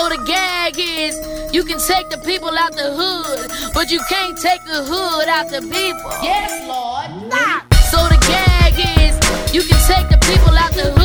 So the gag is you can take the people out the hood, but you can't take the hood out the people. Yes, Lord. Nah. So the gag is you can take the people out the hood,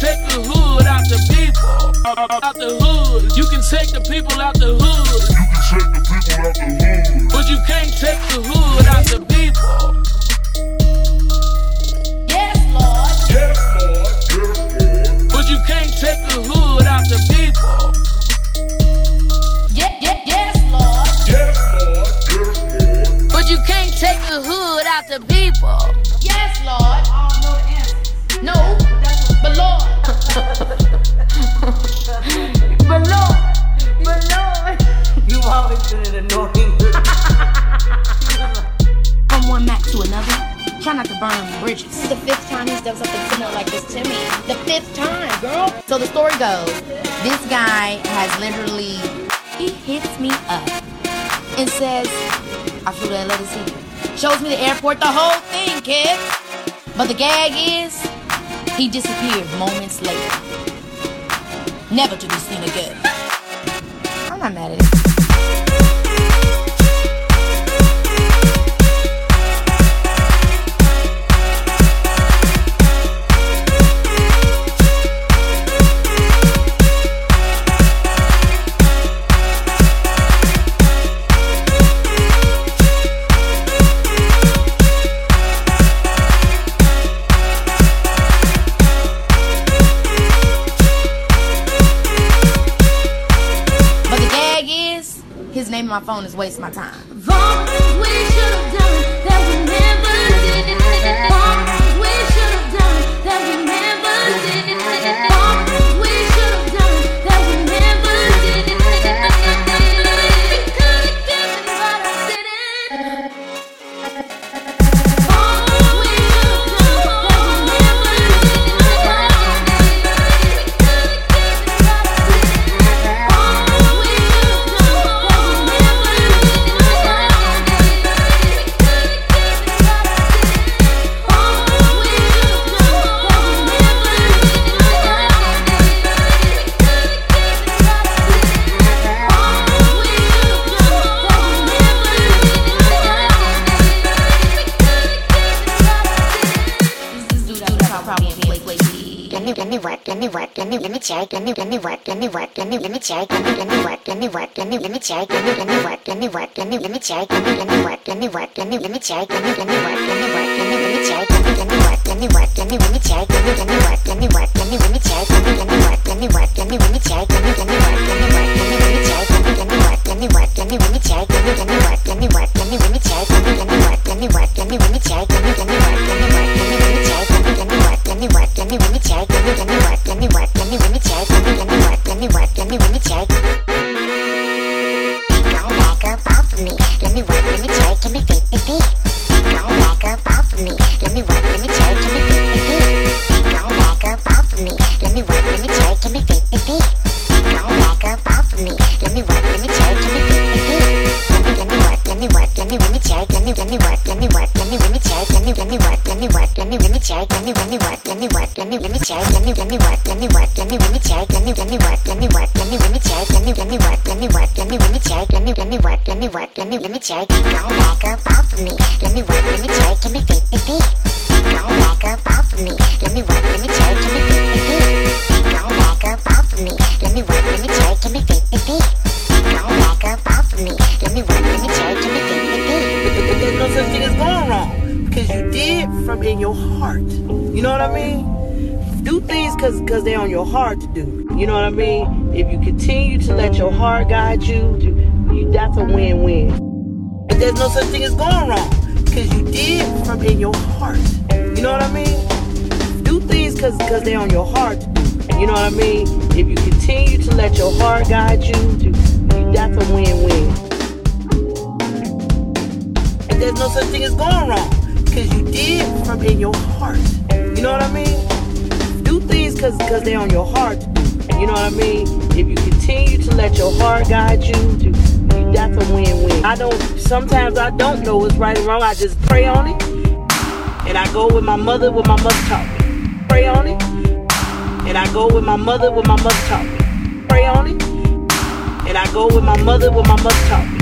but you can't take the hood out the depot. You can take the people. Out the hood, you can take the people out the hood, but you can't take the hood out the people. Yes, Lord. Yes, Lord. But you can't take the hood out the people. Burn bridges. This is the fifth time he's done something similar like this to me. The fifth time, girl. So the story goes, this guy has literally, he hits me up and says, I flew to Atlanta City. Shows me the airport, the whole thing, kid. But the gag is, he disappeared moments later. Never to be seen again. I'm not mad at it. Name on my phone is wasting my time. Me let me work, let me work, let me let me check, let me let me work, let me work, let me let me check, let me let me work, let me work, let me let me check, let me let me work, let me work, let me let me check, let me let me work, let me work, let me let me check, let me let me work, let me work, let me let me check, let me let me work, let me work, let me let me check, let me let me work, let me work, let me let me check, let me let me work, let me work, let me let me check, let me let me work, let me work, let me let me check, let me let me work, let me work, let me let me check, let me let me work, let me work, let me let me check, let me let me work, let me work, let me let me check, let me let me work, let me work, let me let me check, let me let me work, let me work, let me let me check. Go back up off of me. Let me work, let me check, give me fit the heart. You know what I mean? Do things because because they're on your heart to do. You know what I mean? If you continue to let your heart guide you, you, that's a win-win. But there's no such thing as going wrong because you did from in your heart. You know what I mean? Do things because because they're on your heart. You know what I mean? If you continue to let your heart guide you, you that's a win-win. And there's no such thing as going wrong because you did from in your heart. You know what I mean? Do things because because they're on your heart. You know what I mean? If you continue to let your heart guide you, you that's a win-win. I don't. Sometimes I don't know what's right and wrong. I just pray on it, and I go with my mother. With my mother taught me. Pray on it, and I go with my mother. With my mother taught me. Pray on it, and I go with my mother. With my mother taught me.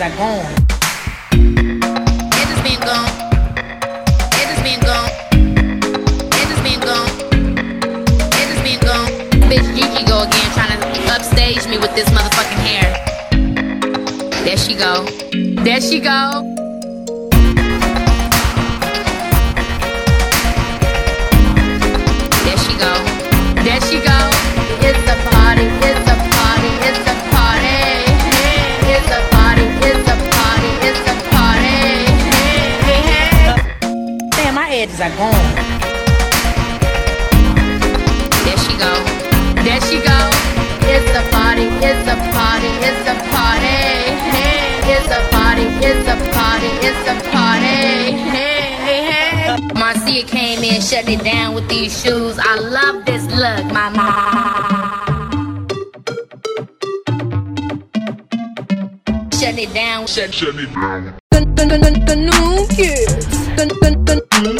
Are gone. Been gone. Been gone. Been gone. Been gone. Bitch Gigi go again trying to upstage me with this motherfucking hair. There she go. There she go. Damn, my edges are gone. There she go. There she go. It's a party. It's a party. It's a party. Hey, it's a party. It's a party. It's a party. Hey, hey, hey. Marcia came in, shut it down with these shoes. I love this look, my mama. Shut it down. Shut, shut it down. The new kids. The new kids. That,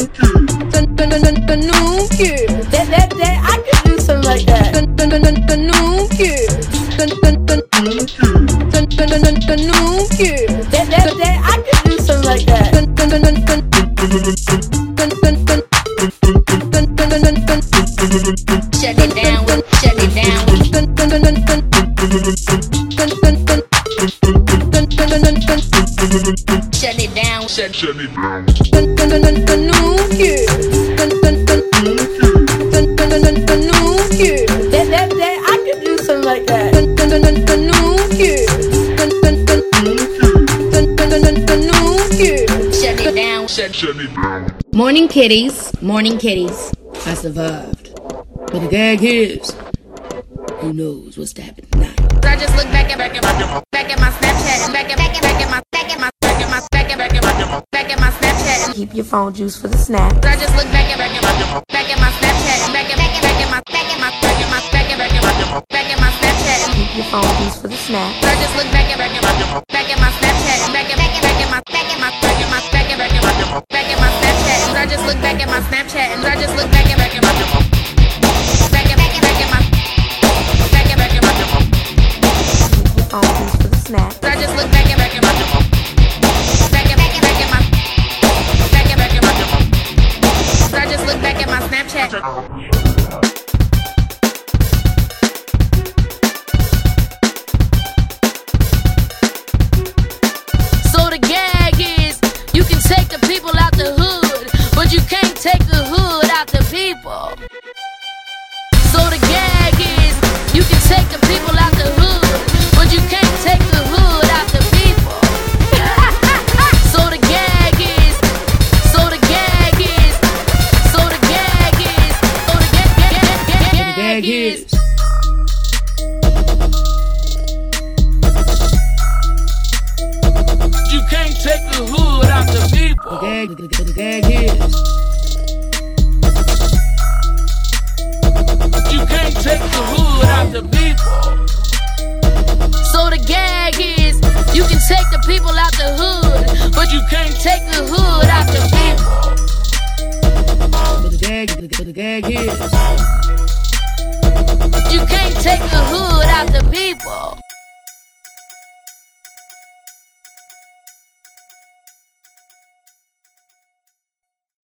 that, that, I could do something like that. The new kids. The new kids. That, that, that, I could do something like that. Shut it down. And shut it down. Shut it down. Shut, shut it down. Morning kitties, morning kitties. I survived. But the gag is, who knows what's to happen tonight. I just look back at back at my back at my Snapchat back at back at back at my back at my back at my back at back at my back at my Snapchat Keep your phone juice for the snack. I just look back at back at my back at my Snapchat back at back at back at my back at my back at my back at back at my back at my Snapchat Keep your phone juice for the snack. I just look back at back at my back at my Snapchat back look back at my Snapchat and I just look back at back at my back at back at back at my back at back at my Keep your for the snack. I just look back at back at my back at back at back at my back at back at my I just look back at my Snapchat. the hood out the people. The gag, is. You can't take the hood out the people. So the gag is, you can take the people out the hood, but you can't take the hood out the people. But the gag, the gag is. You can't take the hood out the people.